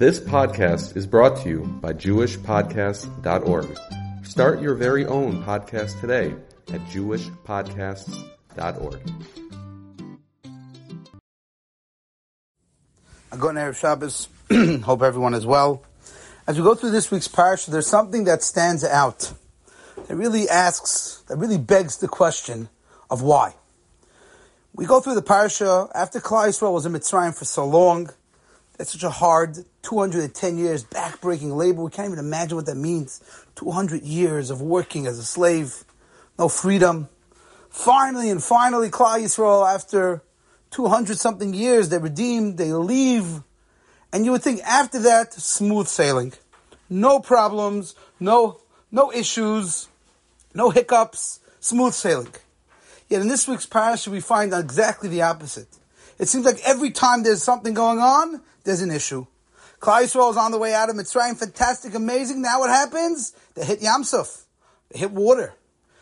This podcast is brought to you by JewishPodcasts.org. Start your very own podcast today at JewishPodcasts.org. Good Erev Shabbos. Hope everyone is well. As we go through this week's parsha, there's something that stands out. That really asks, that really begs the question of why. We go through the parsha after Klal Yisrael was in Mitzrayim for so long. That's such a hard 210 years backbreaking labor. We can't even imagine what that means. 200 years of working as a slave, no freedom. Finally and finally, Klal Yisrael, after 200 something years, they're redeemed, they leave. And you would think after that, smooth sailing. No problems, no, no issues, no hiccups, smooth sailing. Yet in this week's parasha, we find exactly the opposite. It seems like every time there's something going on, there's an issue. Yisrael is on the way out of Mitzrayim, fantastic, amazing. Now what happens? They hit Yamsuf. They hit water.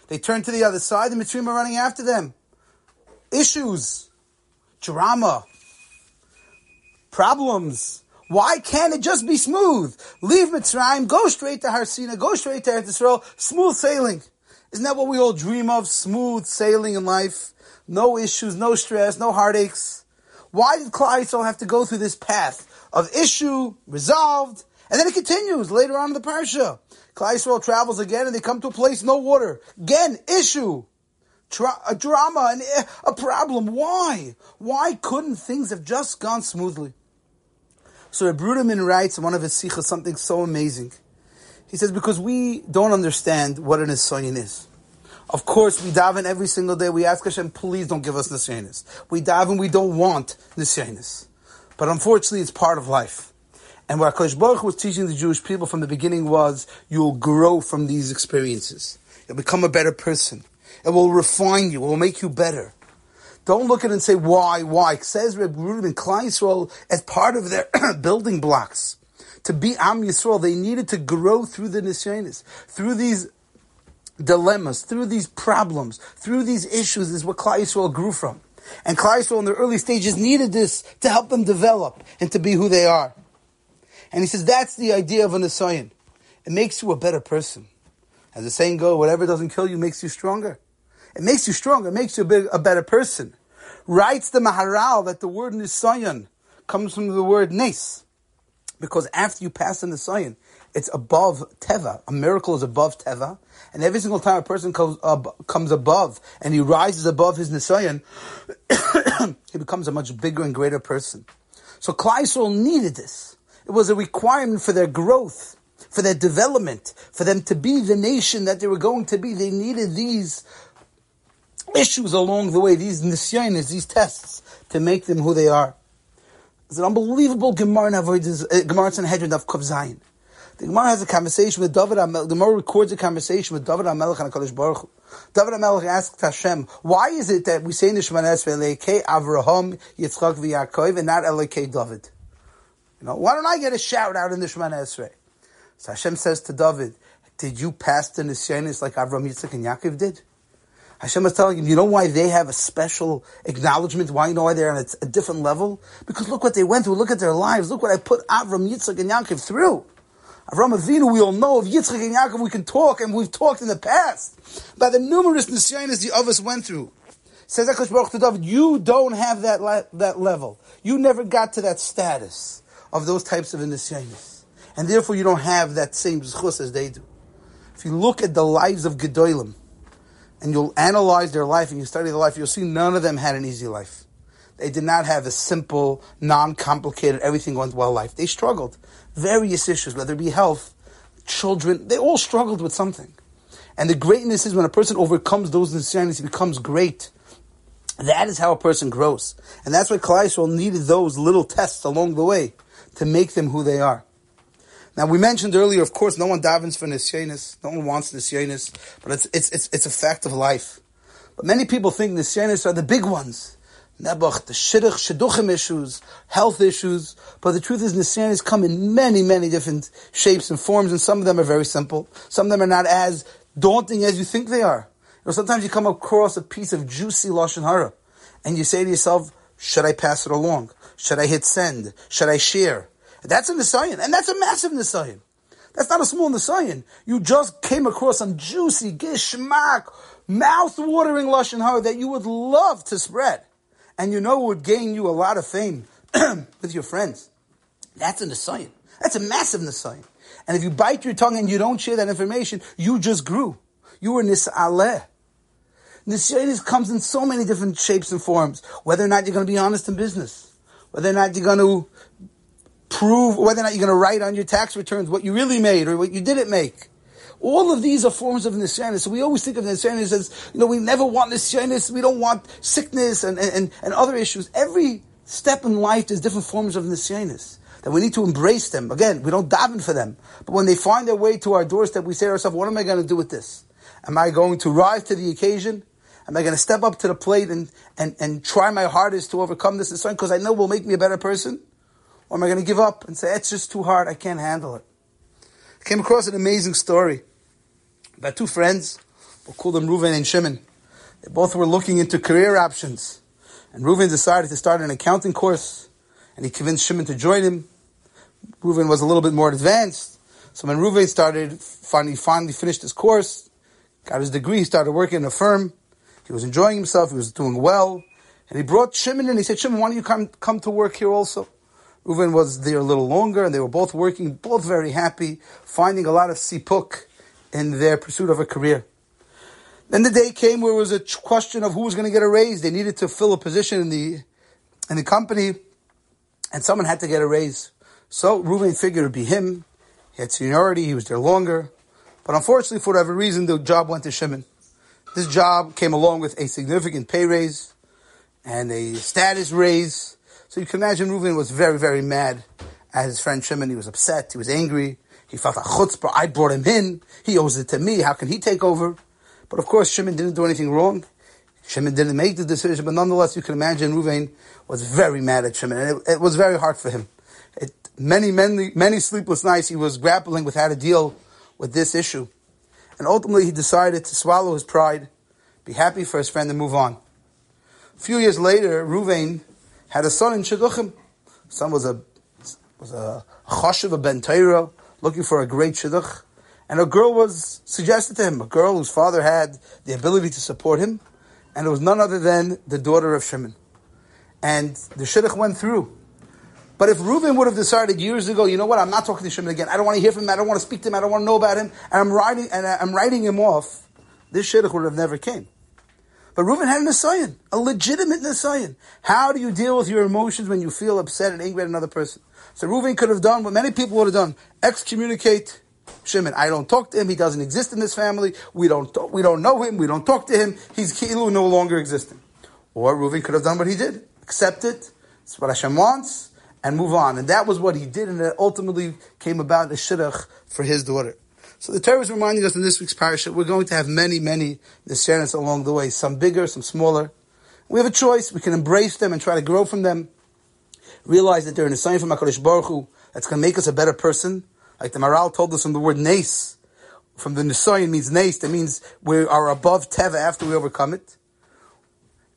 They turn to the other side. The Mitzrayim are running after them. Issues, drama, problems. Why can't it just be smooth? Leave Mitzrayim, go straight to Har Sinai, go straight to Eretz smooth sailing. Isn't that what we all dream of? Smooth sailing in life. No issues, no stress, no heartaches. Why did Yisrael have to go through this path of issue, resolved, and then it continues later on in the parsha. Yisrael travels again and they come to a place, no water. Again, issue. Tra- a drama, and a problem. Why? Why couldn't things have just gone smoothly? So Bruderman writes in one of his sikhs something so amazing. He says, because we don't understand what an Nisayan is. Of course, we daven every single day. We ask Hashem, please don't give us Nisyanis. We daven, we don't want Nisyanis. But unfortunately, it's part of life. And what HaKadosh Baruch was teaching the Jewish people from the beginning was, you'll grow from these experiences. You'll become a better person. It will refine you. It will make you better. Don't look at it and say, why, why? It says Reb Reuben Klal Yisrael as part of their building blocks. To be Am Yisrael, they needed to grow through the Nisyanis, through these dilemmas, through these problems, through these issues is what Klal Yisrael grew from. And Klal Yisrael in the early stages needed this to help them develop and to be who they are. And he says that's the idea of an Nisayan. It makes you a better person. As the saying goes, whatever doesn't kill you makes you stronger. It makes you stronger, it makes you a, big, a better person. Writes the Maharal that the word Nisayan comes from the word Nes. Because after you pass in the Nisayan, it's above Teva. A miracle is above Teva. And every single time a person comes, uh, comes above and he rises above his Nisayan, he becomes a much bigger and greater person. So Yisrael needed this. It was a requirement for their growth, for their development, for them to be the nation that they were going to be. They needed these issues along the way, these nisyanis, these tests, to make them who they are. It's an unbelievable Gemara in Avodah, uh, Gemara Sanhedrin of Kuf Zayin. The Gemara has a conversation with David HaMelech. The Gemara records a conversation with David HaMelech and HaKadosh Baruch Hu. David HaMelech asks Hashem, why is it that we say in the Shemoneh Esrei, Elokei Avraham, Yitzchak v'Yaakov, and not Elokei David? You know, why don't I get a shout out in the Shemoneh Esrei? So Hashem says to David, did you pass the Nisyanis like Avram, Yitzchak, and Yaakov did? Hashem is telling him, you know why they have a special acknowledgement? Why you know why they're on a, a, different level? Because look what they went through. Look at their lives. Look what I put Avram, Yitzchak, and Yaakov through. Avram Avinu, we all know of Yitzchak and Yaakov, we can talk, and we've talked in the past by the numerous nisyanis the others went through. Says Akash Baruch to David, you don't have that le- that level. You never got to that status of those types of nisyanis, and therefore you don't have that same zchus as they do. If you look at the lives of Gedolim, and you'll analyze their life and you study their life, you'll see none of them had an easy life. They did not have a simple, non-complicated, everything went well life. They struggled. Various issues, whether it be health, children, they all struggled with something. And the greatness is when a person overcomes those nisyanis, he becomes great. That is how a person grows. And that's why Yisrael needed those little tests along the way to make them who they are. Now we mentioned earlier, of course, no one davens for nisyanis, no one wants nisyanis, but it's, it's, it's, it's a fact of life. But many people think nisyanis are the big ones. Nebuch, the shidduch, shidduchim issues, health issues. But the truth is, nisyanis come in many, many different shapes and forms, and some of them are very simple. Some of them are not as daunting as you think they are. You know, sometimes you come across a piece of juicy lashon hara, and you say to yourself, "Should I pass it along? Should I hit send? Should I share?" That's a Nisayan, and that's a massive Nisayan. That's not a small Nisayan. You just came across some juicy, gishmak, mouth-watering Lashon Hara that you would love to spread. And you know would gain you a lot of fame with your friends. That's a Nisayan. That's a massive Nisayan. And if you bite your tongue and you don't share that information, you just grew. You were Nis'aleh. Nisyanis comes in so many different shapes and forms. Whether or not you're going to be honest in business, whether or not you're going to prove, whether or not you're going to write on your tax returns what you really made or what you didn't make. All of these are forms of nisyanis. So we always think of nisyanis as, you know, we never want nisyanis. We don't want sickness and, and, and other issues. Every step in life, there's different forms of nisyanis. That we need to embrace them. Again, we don't daven for them. But when they find their way to our doorstep, we say to ourselves, what am I going to do with this? Am I going to rise to the occasion? Am I going to step up to the plate and, and, and try my hardest to overcome this and because I know will make me a better person? Or am I going to give up and say, it's just too hard, I can't handle it? I came across an amazing story about two friends, we'll call them Reuven and Shimon. They both were looking into career options. And Reuven decided to start an accounting course, and he convinced Shimon to join him. Reuven was a little bit more advanced. So when Reuven started, finally, finally finished his course, got his degree, started working in a firm, he was enjoying himself. He was doing well. And he brought Shimon in. He said, Shimon, why don't you come, come to work here also? Reuven was there a little longer, and they were both working, both very happy, finding a lot of sipuk in their pursuit of a career. Then the day came where it was a question of who was going to get a raise. They needed to fill a position in the in the company, and someone had to get a raise. So Reuven figured it'd be him. He had seniority. He was there longer, but unfortunately, for whatever reason, the job went to Shimon. This job came along with a significant pay raise and a status raise. So you can imagine Reuven was very, very mad at his friend Shimon. He was upset. He was angry. He felt a chutzpah. I brought him in. He owes it to me. How can he take over? But of course, Shimon didn't do anything wrong. Shimon didn't make the decision, but nonetheless, you can imagine Reuven was very mad at Shimon, and it, it was very hard for him. It, many, many, many sleepless nights he was grappling with how to deal with this issue. And ultimately, he decided to swallow his pride, be happy for his friend, and move on. A few years later, Reuven had a son in Shidduchim. Son was a was a chashiv, a ben looking for a great shidduch. And a girl was suggested to him, a girl whose father had the ability to support him, and it was none other than the daughter of Shimon. And the shidduch went through. But if Reuven would have decided years ago, you know what, I'm not talking to Shimon again. I don't want to hear from him. I don't want to speak to him. I don't want to know about him. And I'm writing and I'm writing him off. This shidduch would have never came. But Reuven had a Nisayan, a legitimate Nisayan. How do you deal with your emotions when you feel upset and angry at another person? So Reuven could have done what many people would have done: excommunicate Shimon. I don't talk to him. He doesn't exist in this family. We don't talk, we don't know him. We don't talk to him. He's Kilu no longer existing. Or Reuven could have done what he did: accept it. It's what Hashem wants and move on. And that was what he did, and it ultimately came about a shidduch for his daughter. So the Torah is reminding us in this week's parasha, we're going to have many, many nisyanis along the way, some bigger, some smaller. We have a choice. We can embrace them and try to grow from them. Realize that they're in a sign from HaKadosh Baruch Hu that's going to make us a better person. Like the Maharal told us from the word nace, from the Nisayan means nace, that means we are above Teva after we overcome it.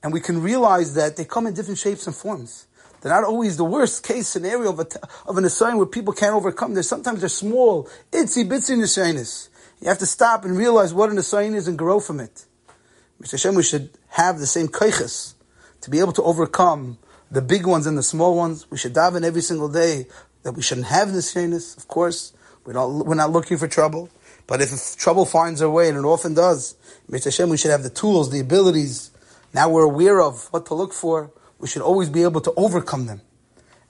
And we can realize that they come in different shapes and forms. They're not always the worst case scenario of, a, of an assignment where people can't overcome. They're sometimes they're small, itsy bitsy nisyanis. You have to stop and realize what an assignment is and grow from it. Mr. Hashem, we should have the same kaiches to be able to overcome the big ones and the small ones. We should daven every single day that we shouldn't have nisyanis. Of course, we don't, we're not looking for trouble. But if trouble finds our way, and it often does, Mr. Hashem, we should have the tools, the abilities. Now we're aware of what to look for we should always be able to overcome them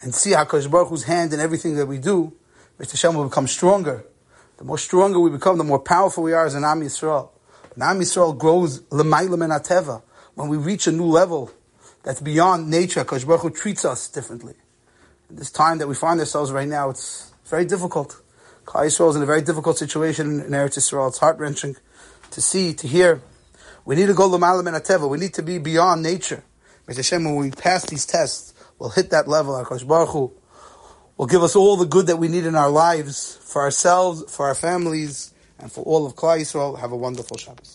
and see HaKadosh Baruch Hu's hand in everything that we do. Mr. Hashem will become stronger. The more stronger we become, the more powerful we are as an Am Yisrael. When Am Yisrael grows l'maalah min hateva, when we reach a new level that's beyond nature, HaKadosh Baruch Hu treats us differently. In this time that we find ourselves right now, it's very difficult. Klal Yisrael is in a very difficult situation in Eretz Yisrael. It's heart wrenching to see, to hear. We need to go l'maalah min hateva. We need to be beyond nature. Hashem, when we pass these tests, we'll hit that level. HaKadosh Baruch Hu will give us all the good that we need in our lives, for ourselves, for our families, and for all of Klal Yisrael. Have a wonderful Shabbos.